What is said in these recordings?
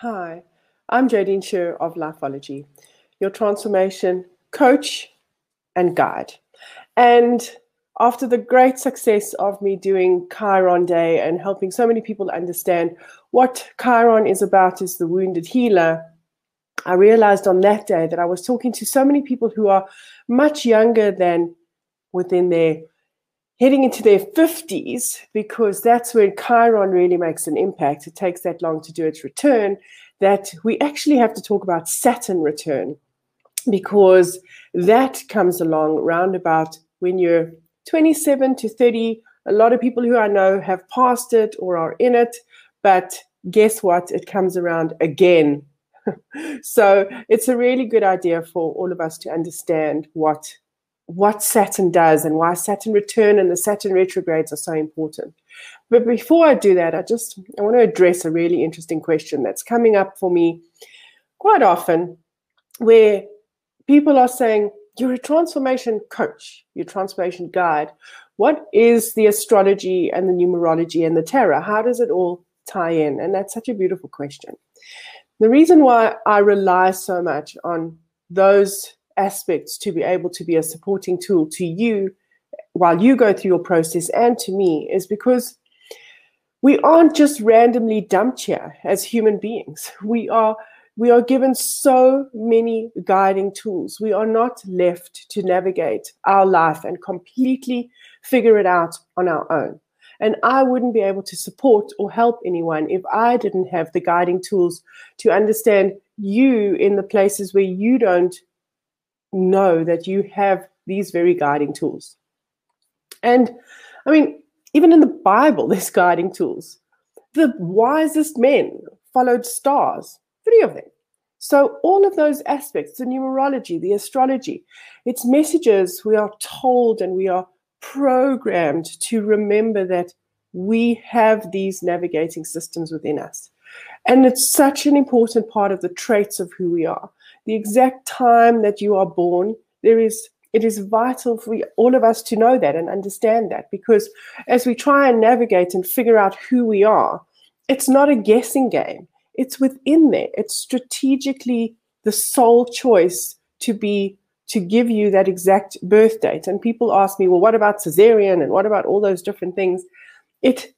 Hi, I'm Jodine Sher of Lifeology, your transformation coach and guide. And after the great success of me doing Chiron Day and helping so many people understand what Chiron is about as the wounded healer, I realized on that day that I was talking to so many people who are much younger than within their heading into their 50s, because that's when Chiron really makes an impact. It takes that long to do its return, that we actually have to talk about Saturn return, because that comes along round about when you're 27 to 30. A lot of people who I know have passed it or are in it, but guess what? It comes around again. so it's a really good idea for all of us to understand what what Saturn does and why Saturn return and the Saturn retrogrades are so important. But before I do that, I just I want to address a really interesting question that's coming up for me quite often where people are saying, You're a transformation coach, you're a transformation guide. What is the astrology and the numerology and the tarot? How does it all tie in? And that's such a beautiful question. The reason why I rely so much on those aspects to be able to be a supporting tool to you while you go through your process and to me is because we aren't just randomly dumped here as human beings. We are we are given so many guiding tools. We are not left to navigate our life and completely figure it out on our own. And I wouldn't be able to support or help anyone if I didn't have the guiding tools to understand you in the places where you don't know that you have these very guiding tools. And I mean, even in the Bible, there's guiding tools. The wisest men followed stars, three of them. So, all of those aspects, the numerology, the astrology, it's messages we are told and we are programmed to remember that we have these navigating systems within us. And it's such an important part of the traits of who we are. The exact time that you are born, there is it is vital for all of us to know that and understand that because as we try and navigate and figure out who we are, it's not a guessing game. It's within there. It's strategically the sole choice to be to give you that exact birth date. And people ask me, well, what about cesarean and what about all those different things? It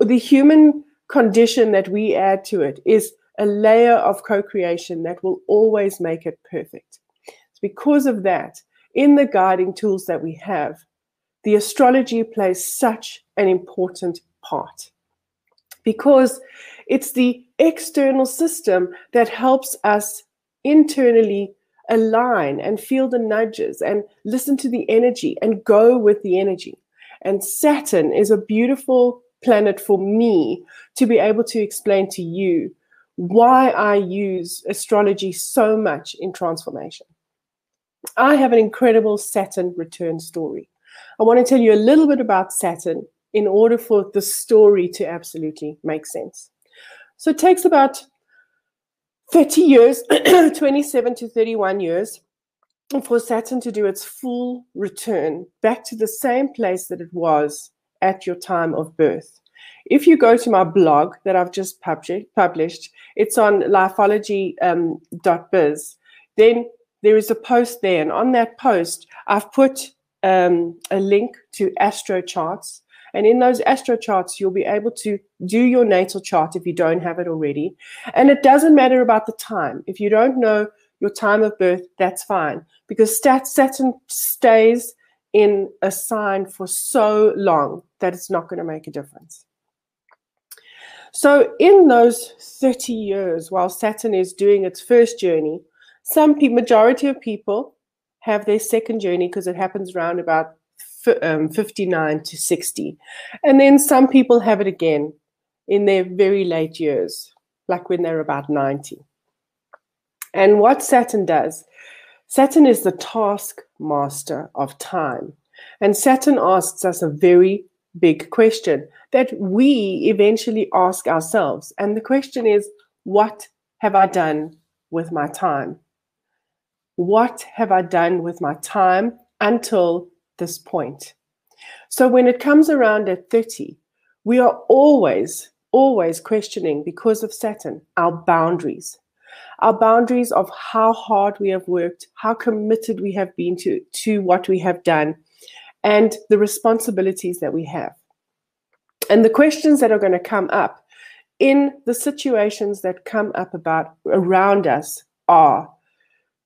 the human condition that we add to it is a layer of co-creation that will always make it perfect. It's because of that, in the guiding tools that we have, the astrology plays such an important part because it's the external system that helps us internally align and feel the nudges and listen to the energy and go with the energy. And Saturn is a beautiful planet for me to be able to explain to you why I use astrology so much in transformation. I have an incredible Saturn return story. I want to tell you a little bit about Saturn in order for the story to absolutely make sense. So it takes about 30 years, 27 to 31 years, for Saturn to do its full return back to the same place that it was at your time of birth. If you go to my blog that I've just published, it's on lifeology.biz, um, then there is a post there. And on that post, I've put um, a link to astro charts. And in those astro charts, you'll be able to do your natal chart if you don't have it already. And it doesn't matter about the time. If you don't know your time of birth, that's fine because Saturn stays in a sign for so long that it's not going to make a difference. So, in those 30 years, while Saturn is doing its first journey, some people, majority of people have their second journey because it happens around about um, 59 to 60. And then some people have it again in their very late years, like when they're about 90. And what Saturn does, Saturn is the task master of time. And Saturn asks us a very big question that we eventually ask ourselves. And the question is, what have I done with my time? What have I done with my time until this point? So when it comes around at 30, we are always, always questioning, because of Saturn, our boundaries. Our boundaries of how hard we have worked, how committed we have been to, to what we have done, and the responsibilities that we have. And the questions that are going to come up in the situations that come up about around us are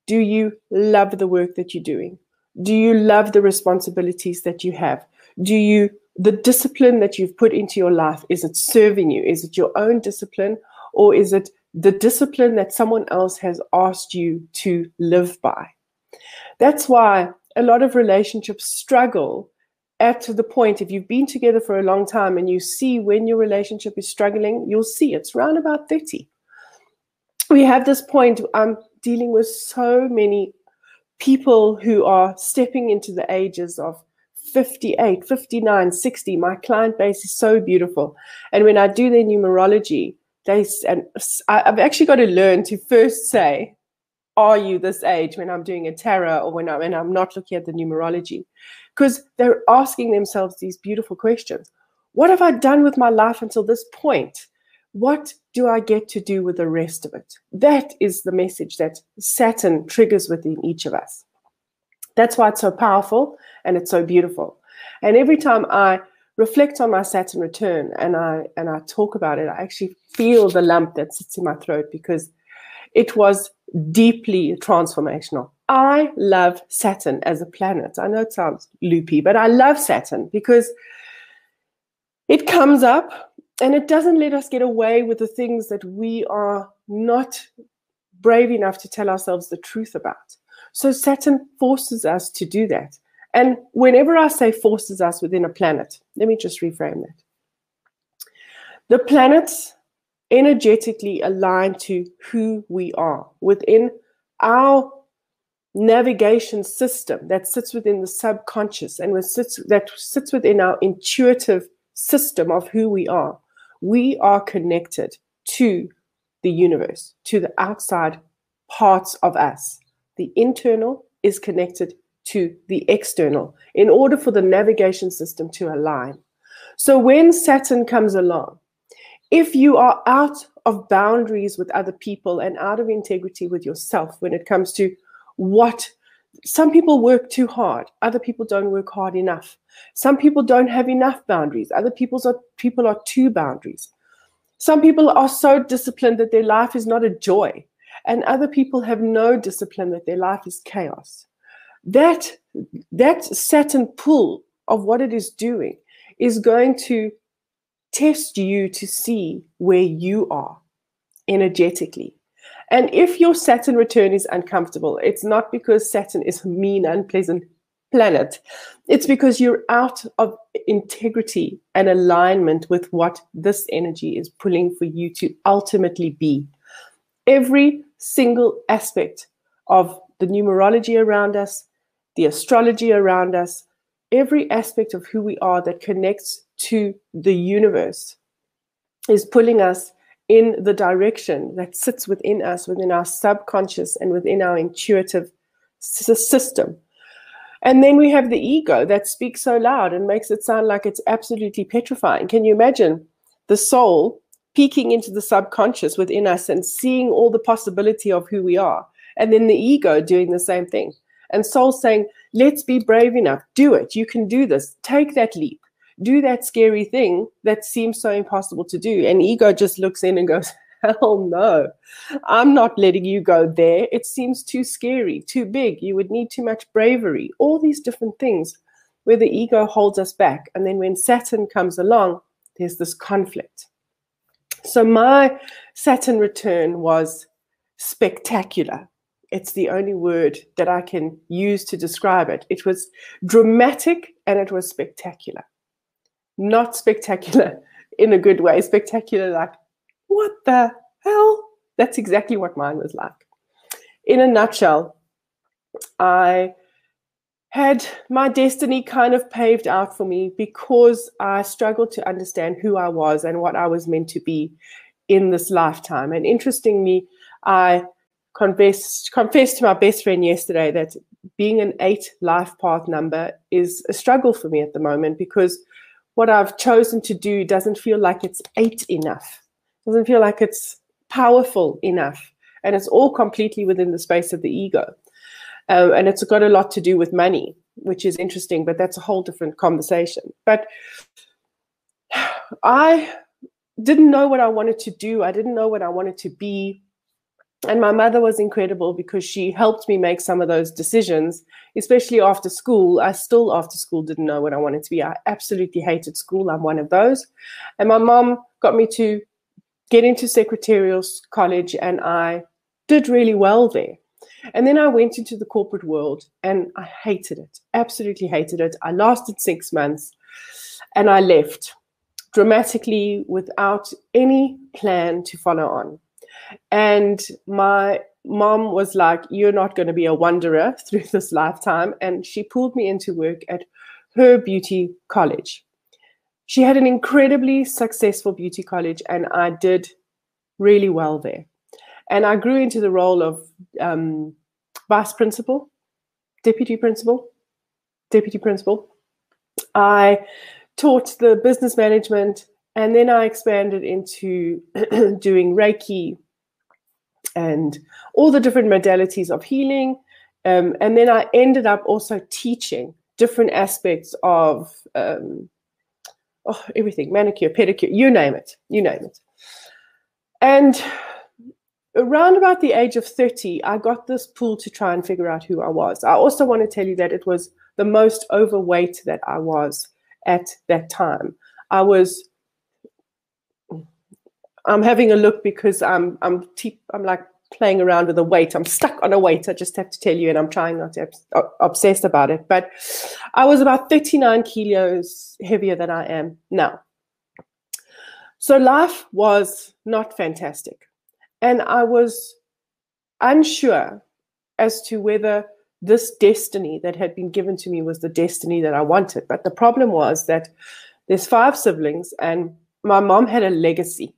do you love the work that you're doing? Do you love the responsibilities that you have? Do you the discipline that you've put into your life is it serving you? Is it your own discipline or is it the discipline that someone else has asked you to live by? That's why a lot of relationships struggle at the point if you've been together for a long time and you see when your relationship is struggling you'll see it's around about 30 we have this point i'm dealing with so many people who are stepping into the ages of 58 59 60 my client base is so beautiful. And when i do their numerology they and i've actually got to learn to first say are you this age when i'm doing a tarot or when, I'm, when i'm not looking at the numerology because they're asking themselves these beautiful questions. What have I done with my life until this point? What do I get to do with the rest of it? That is the message that Saturn triggers within each of us. That's why it's so powerful and it's so beautiful. And every time I reflect on my Saturn return and I and I talk about it, I actually feel the lump that sits in my throat because it was deeply transformational. I love Saturn as a planet. I know it sounds loopy, but I love Saturn because it comes up and it doesn't let us get away with the things that we are not brave enough to tell ourselves the truth about. So Saturn forces us to do that. And whenever I say forces us within a planet, let me just reframe that. The planets energetically align to who we are within our navigation system that sits within the subconscious and sits, that sits within our intuitive system of who we are, we are connected to the universe, to the outside parts of us. The internal is connected to the external in order for the navigation system to align. So when Saturn comes along, if you are out of boundaries with other people and out of integrity with yourself when it comes to what some people work too hard other people don't work hard enough. Some people don't have enough boundaries other people's are people are too boundaries. Some people are so disciplined that their life is not a joy and other people have no discipline that their life is chaos. That that saturn pull of what it is doing is going to test you to see where you are energetically and if your Saturn return is uncomfortable, it's not because Saturn is a mean, unpleasant planet. It's because you're out of integrity and alignment with what this energy is pulling for you to ultimately be. Every single aspect of the numerology around us, the astrology around us, every aspect of who we are that connects to the universe is pulling us in the direction that sits within us, within our subconscious and within our intuitive system. And then we have the ego that speaks so loud and makes it sound like it's absolutely petrifying. Can you imagine the soul peeking into the subconscious within us and seeing all the possibility of who we are? And then the ego doing the same thing. And soul saying, let's be brave enough, do it, you can do this, take that leap do that scary thing that seems so impossible to do. And ego just looks in and goes, hell no, I'm not letting you go there. It seems too scary, too big. You would need too much bravery, all these different things where the ego holds us back. And then when Saturn comes along, there's this conflict. So my Saturn return was spectacular. It's the only word that I can use to describe it. It was dramatic and it was spectacular not spectacular in a good way, spectacular like, what the hell? That's exactly what mine was like. In a nutshell, I had my destiny kind of paved out for me because I struggled to understand who I was and what I was meant to be in this lifetime. And interestingly, I confessed, confessed to my best friend yesterday that being an eight life path number is a struggle for me at the moment because what I've chosen to do doesn't feel like it's eight enough, doesn't feel like it's powerful enough. And it's all completely within the space of the ego. Uh, and it's got a lot to do with money, which is interesting, but that's a whole different conversation. But I didn't know what I wanted to do. I didn't know what I wanted to be. And my mother was incredible because she helped me make some of those decisions, especially after school. I still, after school, didn't know what I wanted to be. I absolutely hated school. I'm one of those. And my mom got me to get into secretarial college, and I did really well there. And then I went into the corporate world and I hated it, absolutely hated it. I lasted six months and I left dramatically without any plan to follow on. And my mom was like, You're not going to be a wanderer through this lifetime. And she pulled me into work at her beauty college. She had an incredibly successful beauty college, and I did really well there. And I grew into the role of um, vice principal, deputy principal, deputy principal. I taught the business management, and then I expanded into doing Reiki and all the different modalities of healing. Um, and then I ended up also teaching different aspects of um, oh, everything manicure, pedicure, you name it, you name it. And around about the age of 30, I got this pull to try and figure out who I was. I also want to tell you that it was the most overweight that I was at that time. I was I'm having a look because I'm I'm te- I'm like playing around with a weight. I'm stuck on a weight. I just have to tell you, and I'm trying not to be obsessed about it. But I was about 39 kilos heavier than I am now. So life was not fantastic. And I was unsure as to whether this destiny that had been given to me was the destiny that I wanted. But the problem was that there's five siblings, and my mom had a legacy.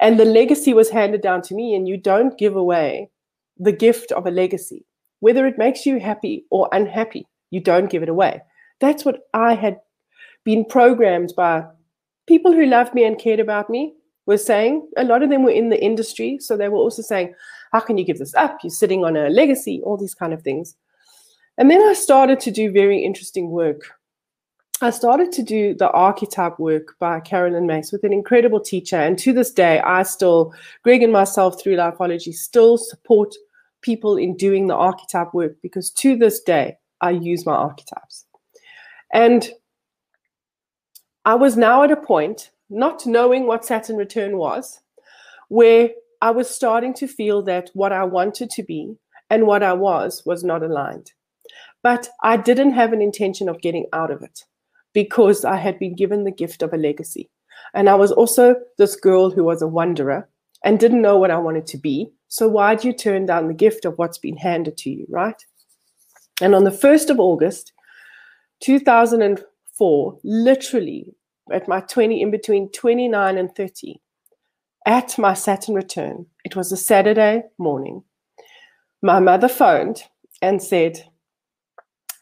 And the legacy was handed down to me, and you don't give away the gift of a legacy. Whether it makes you happy or unhappy, you don't give it away. That's what I had been programmed by people who loved me and cared about me were saying. A lot of them were in the industry. So they were also saying, How can you give this up? You're sitting on a legacy, all these kind of things. And then I started to do very interesting work. I started to do the archetype work by Caroline Myss with an incredible teacher. And to this day, I still, Greg and myself through Lifeology, still support people in doing the archetype work because to this day, I use my archetypes. And I was now at a point, not knowing what Saturn return was, where I was starting to feel that what I wanted to be and what I was was not aligned. But I didn't have an intention of getting out of it because I had been given the gift of a legacy. And I was also this girl who was a wanderer and didn't know what I wanted to be. So why'd you turn down the gift of what's been handed to you, right? And on the 1st of August, 2004, literally at my 20, in between 29 and 30, at my Saturn return, it was a Saturday morning, my mother phoned and said,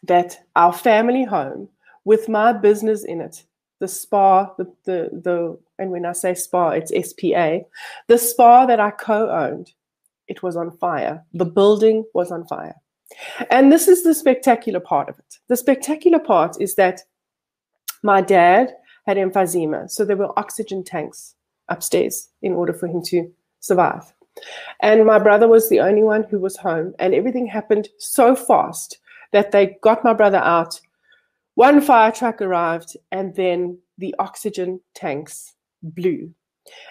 that our family home with my business in it, the spa, the, the, the and when I say spa, it's SPA, the spa that I co-owned, it was on fire. The building was on fire. And this is the spectacular part of it. The spectacular part is that my dad had emphysema, so there were oxygen tanks upstairs in order for him to survive. And my brother was the only one who was home, and everything happened so fast that they got my brother out. One fire truck arrived, and then the oxygen tanks blew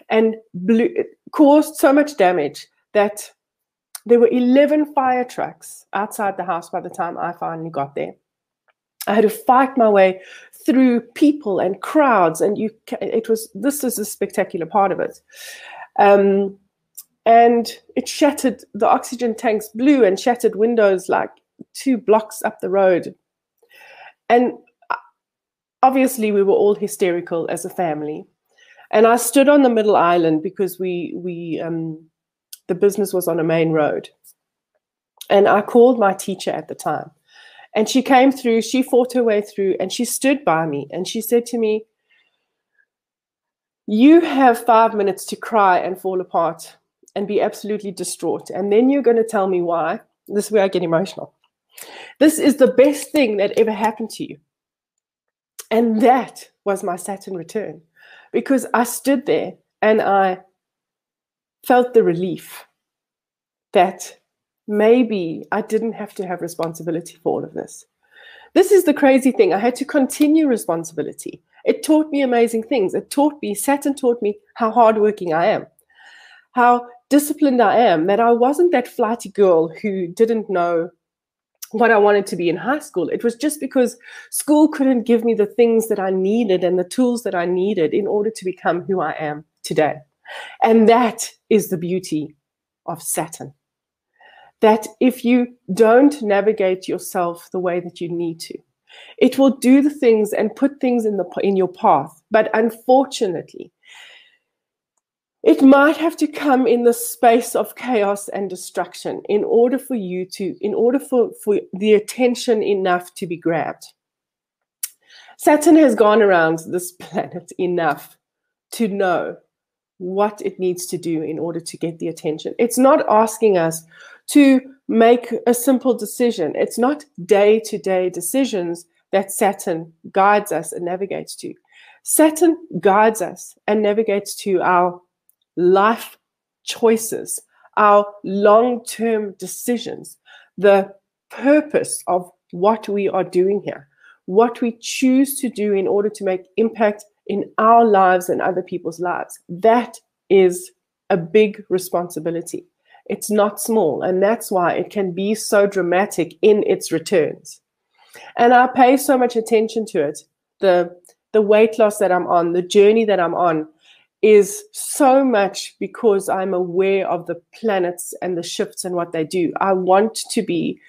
and blew, caused so much damage that there were 11 fire trucks outside the house by the time I finally got there. I had to fight my way through people and crowds, and you. It was this is a spectacular part of it, um, and it shattered. The oxygen tanks blew and shattered windows like two blocks up the road. And uh, obviously, we were all hysterical as a family. And I stood on the middle island because we we um, the business was on a main road. And I called my teacher at the time. And she came through, she fought her way through, and she stood by me and she said to me, you have five minutes to cry and fall apart and be absolutely distraught. And then you're going to tell me why. This is where I get emotional. This is the best thing that ever happened to you. And that was my Saturn return because I stood there and I felt the relief that maybe I didn't have to have responsibility for all of this. This is the crazy thing. I had to continue responsibility. It taught me amazing things. It taught me, Saturn taught me how hardworking I am, how disciplined I am, that I wasn't that flighty girl who didn't know what I wanted to be in high school. It was just because school couldn't give me the things that I needed and the tools that I needed in order to become who I am today. And that is the beauty of Saturn. That if you don't navigate yourself the way that you need to, it will do the things and put things in the in your path. But unfortunately, it might have to come in the space of chaos and destruction in order for you to, in order for, for the attention enough to be grabbed. Saturn has gone around this planet enough to know what it needs to do in order to get the attention. It's not asking us to make a simple decision. It's not day to day decisions that Saturn guides us and navigates to. Saturn guides us and navigates to our life choices, our long term decisions, the purpose of what we are doing here, what we choose to do in order to make impact in our lives and other people's lives. That is a big responsibility. It's not small, and that's why it can be so dramatic in its returns. And I pay so much attention to it. The the weight loss that I'm on, the journey that I'm on, is so much because I'm aware of the planets and the shifts and what they do. I want to be,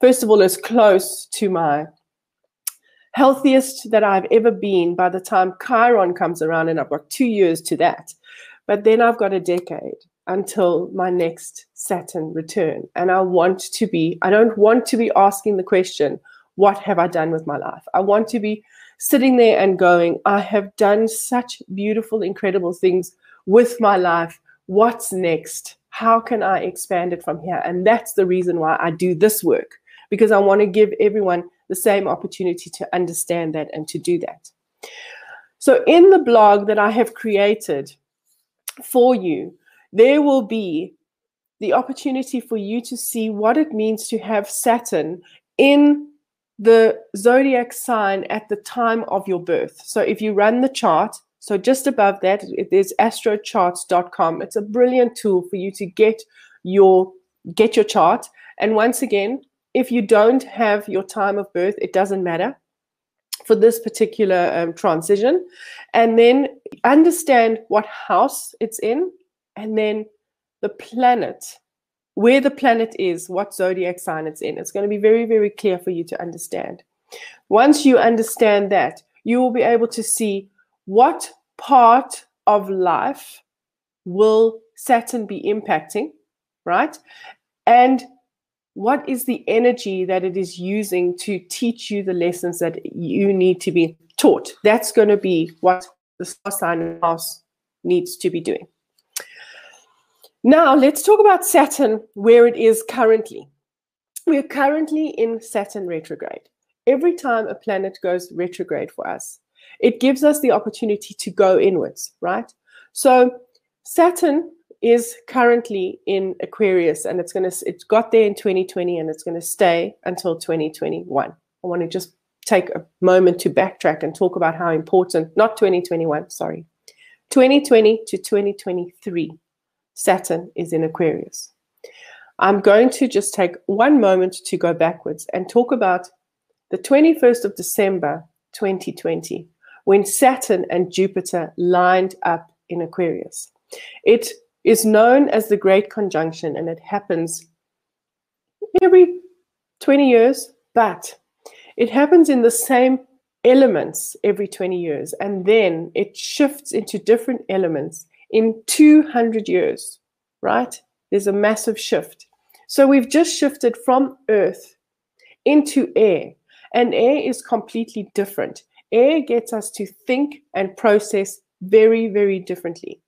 first of all, as close to my healthiest that I've ever been by the time Chiron comes around, and I've got two years to that. But then I've got a decade until my next Saturn return. And I want to be, I don't want to be asking the question, what have I done with my life? I want to be sitting there and going, I have done such beautiful, incredible things with my life. What's next? How can I expand it from here? And that's the reason why I do this work, because I want to give everyone the same opportunity to understand that and to do that. So, in the blog that I have created for you, there will be the opportunity for you to see what it means to have Saturn in the zodiac sign at the time of your birth. So if you run the chart, so just above that, there's astrocharts.com. It's a brilliant tool for you to get your get your chart. And once again, if you don't have your time of birth, it doesn't matter for this particular um, transition. And then understand what house it's in, and then the planet where the planet is, what zodiac sign it's in. It's going to be very, very clear for you to understand. Once you understand that, you will be able to see what part of life will Saturn be impacting, right? And what is the energy that it is using to teach you the lessons that you need to be taught? That's going to be what the star sign house needs to be doing. Now, let's talk about Saturn, where it is currently. We're currently in Saturn retrograde. Every time a planet goes retrograde for us, it gives us the opportunity to go inwards, right? So, Saturn is currently in Aquarius and it's going to it's got there in 2020 and it's going to stay until 2021. I want to just take a moment to backtrack and talk about how important not 2021, sorry. 2020 to 2023 Saturn is in Aquarius. I'm going to just take one moment to go backwards and talk about the 21st of December 2020 when Saturn and Jupiter lined up in Aquarius. It is known as the Great Conjunction and it happens every 20 years, but it happens in the same elements every 20 years and then it shifts into different elements in 200 years, right? There's a massive shift. So we've just shifted from earth into air, and air is completely different. Air gets us to think and process very, very differently.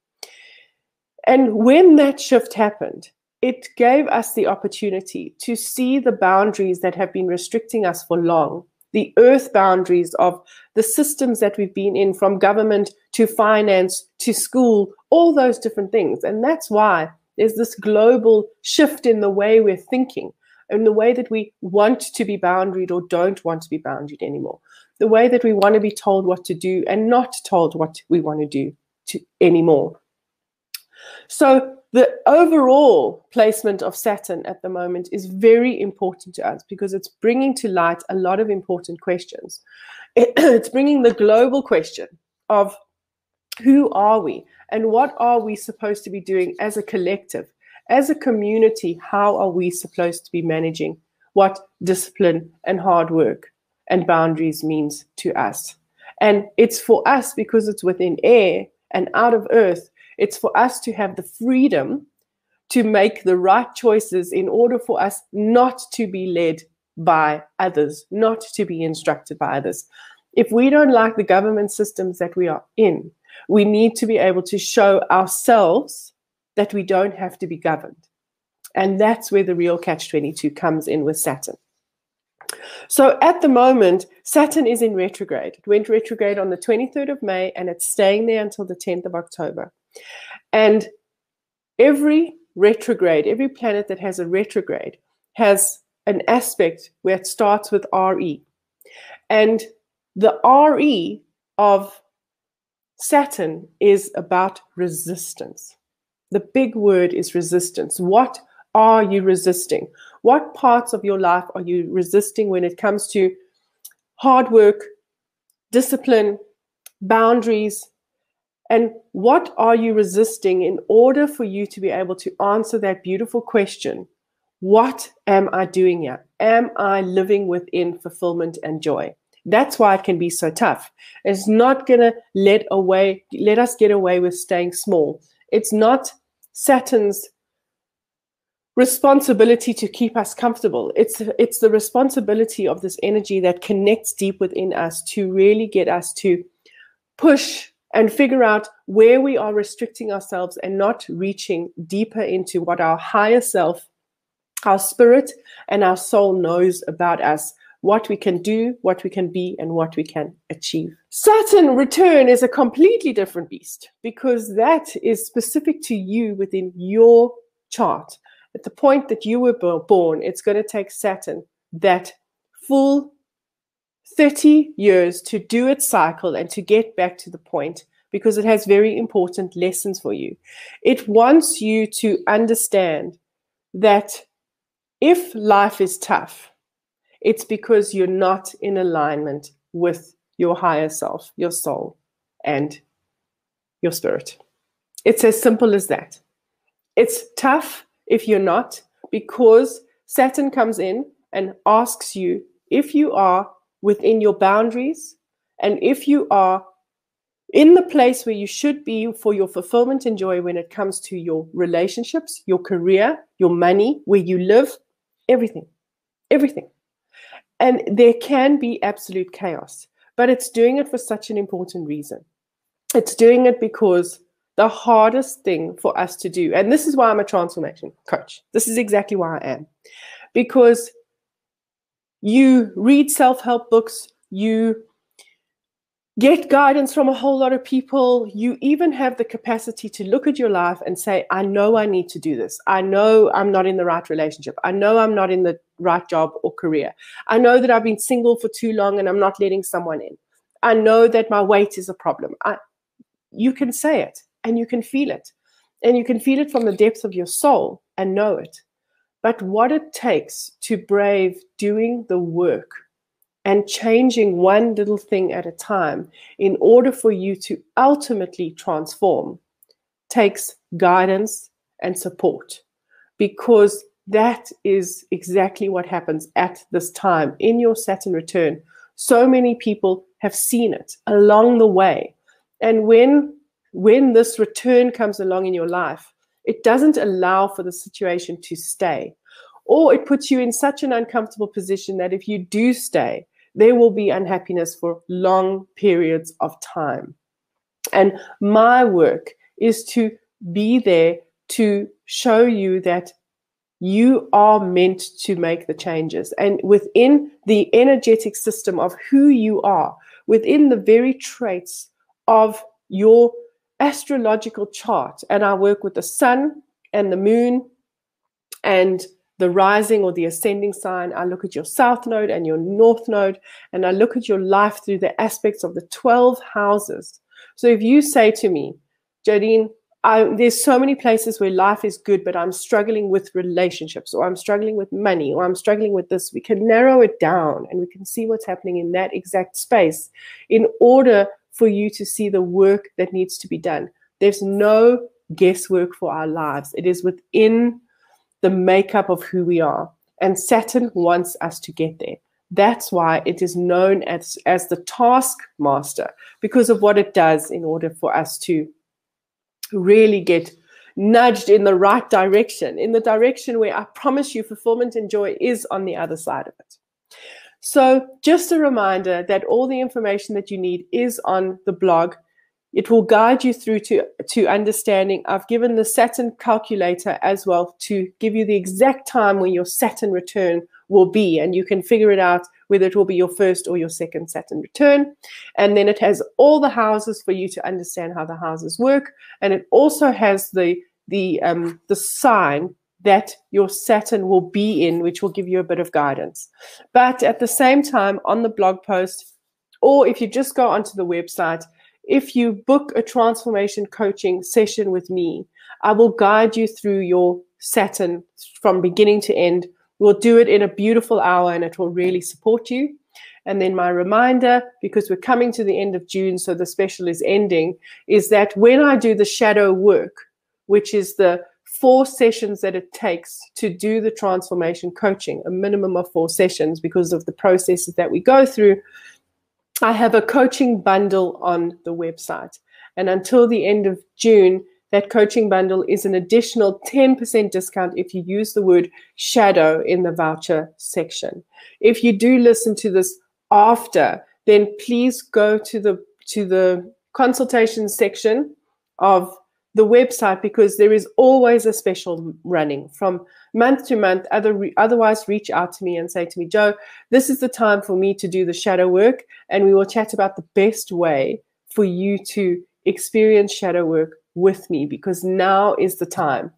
And when that shift happened, it gave us the opportunity to see the boundaries that have been restricting us for long, the earth boundaries of the systems that we've been in, from government to finance to school, all those different things. And that's why there's this global shift in the way we're thinking and the way that we want to be boundaried or don't want to be boundaried anymore. The way that we want to be told what to do and not told what we want to do to, anymore. So the overall placement of Saturn at the moment is very important to us because it's bringing to light a lot of important questions. it's bringing the global question of who are we and what are we supposed to be doing as a collective as a community, how are we supposed to be managing what discipline and hard work and boundaries means to us? And it's for us because it's within air and out of earth. It's for us to have the freedom to make the right choices in order for us not to be led by others, not to be instructed by others. If we don't like the government systems that we are in, we need to be able to show ourselves that we don't have to be governed. And that's where the real catch 22 comes in with Saturn. So at the moment, Saturn is in retrograde. It went retrograde on the 23rd of May and it's staying there until the 10th of October. And every retrograde, every planet that has a retrograde has an aspect where it starts with RE. And the RE of Saturn is about resistance. The big word is resistance. What are you resisting? What parts of your life are you resisting when it comes to hard work, discipline, boundaries? And what are you resisting in order for you to be able to answer that beautiful question? What am I doing here? Am I living within fulfillment and joy? That's why it can be so tough. It's not gonna let away let us get away with staying small. It's not Saturn's responsibility to keep us comfortable. It's it's the responsibility of this energy that connects deep within us to really get us to push and figure out where we are restricting ourselves and not reaching deeper into what our higher self, our spirit, and our soul knows about us what we can do, what we can be, and what we can achieve. Saturn return is a completely different beast because that is specific to you within your chart. At the point that you were born, it's going to take Saturn that full 30 years to do its cycle and to get back to the point because it has very important lessons for you. It wants you to understand that if life is tough, it's because you're not in alignment with your higher self, your soul, and your spirit. It's as simple as that. It's tough if you're not, because Saturn comes in and asks you if you are within your boundaries and if you are in the place where you should be for your fulfillment and joy when it comes to your relationships, your career, your money, where you live, everything. Everything. And there can be absolute chaos, but it's doing it for such an important reason. It's doing it because the hardest thing for us to do, and this is why I'm a transformation coach, this is exactly why I am, because you read self help books, you get guidance from a whole lot of people. You even have the capacity to look at your life and say, I know I need to do this. I know I'm not in the right relationship. I know I'm not in the right job or career. I know that I've been single for too long and I'm not letting someone in. I know that my weight is a problem. I, you can say it and you can feel it. And you can feel it from the depths of your soul and know it. But what it takes to brave doing the work and changing one little thing at a time in order for you to ultimately transform takes guidance and support because that is exactly what happens at this time in your Saturn return. So many people have seen it along the way. And when when this return comes along in your life, it doesn't allow for the situation to stay. Or it puts you in such an uncomfortable position that if you do stay, there will be unhappiness for long periods of time. And my work is to be there to show you that you are meant to make the changes. And within the energetic system of who you are, within the very traits of your astrological chart, and I work with the sun and the moon and the rising or the ascending sign. I look at your south node and your north node, and I look at your life through the aspects of the 12 houses. So if you say to me, Jodine, I, there's so many places where life is good, but I'm struggling with relationships, or I'm struggling with money, or I'm struggling with this. We can narrow it down and we can see what's happening in that exact space in order for you to see the work that needs to be done. There's no guesswork for our lives, it is within the makeup of who we are. And Saturn wants us to get there. That's why it is known as, as the taskmaster, because of what it does in order for us to really get nudged in the right direction, in the direction where I promise you fulfillment and joy is on the other side of it. So, just a reminder that all the information that you need is on the blog. It will guide you through to, to understanding. I've given the Saturn calculator as well to give you the exact time when your Saturn return will be, and you can figure it out whether it will be your first or your second Saturn return. And then it has all the houses for you to understand how the houses work, and it also has the the um, the sign that your Saturn will be in, which will give you a bit of guidance. But at the same time, on the blog post, or if you just go onto the website, if you book a transformation coaching session with me, I will guide you through your Saturn from beginning to end We'll do it in a beautiful hour and it will really support you. And then my reminder, because we're coming to the end of June, so the special is ending, is that when I do the shadow work, which is the four sessions that it takes to do the transformation coaching, a minimum of four sessions because of the processes that we go through, I have a coaching bundle on the website. And until the end of June, that coaching bundle is an additional 10% discount if you use the word shadow in the voucher section. If you do listen to this after, then please go to the to the consultation section of the website because there is always a special running from month to month. Other, otherwise, reach out to me and say to me, Joe, this is the time for me to do the shadow work, and we will chat about the best way for you to experience shadow work with me because now is the time.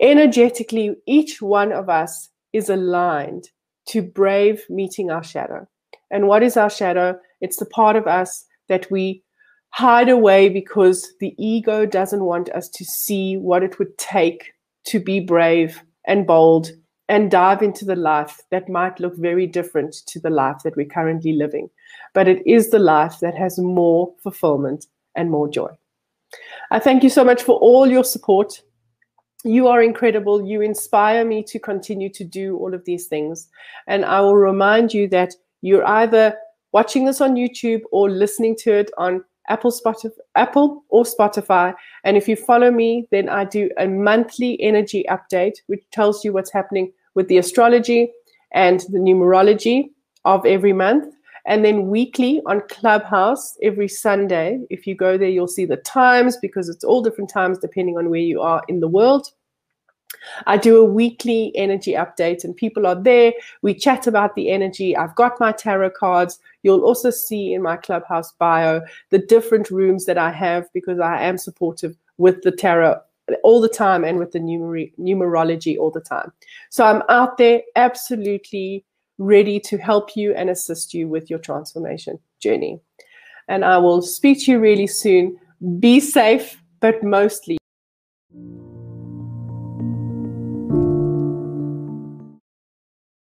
Energetically, each one of us is aligned to brave meeting our shadow. And what is our shadow? It's the part of us that we hide away because the ego doesn't want us to see what it would take to be brave and bold and dive into the life that might look very different to the life that we're currently living. But it is the life that has more fulfillment and more joy. I thank you so much for all your support. You are incredible. You inspire me to continue to do all of these things. And I will remind you that you're either watching this on YouTube or listening to it on Apple, Spotify, Apple or Spotify. And if you follow me, then I do a monthly energy update, which tells you what's happening with the astrology and the numerology of every month. And then weekly on Clubhouse every Sunday. If you go there, you'll see the times because it's all different times depending on where you are in the world. I do a weekly energy update and people are there. We chat about the energy. I've got my tarot cards. You'll also see in my Clubhouse bio the different rooms that I have because I am supportive with the tarot all the time and with the numer- numerology all the time. So I'm out there absolutely ready to help you and assist you with your transformation journey. And I will speak to you really soon. Be safe, but mostly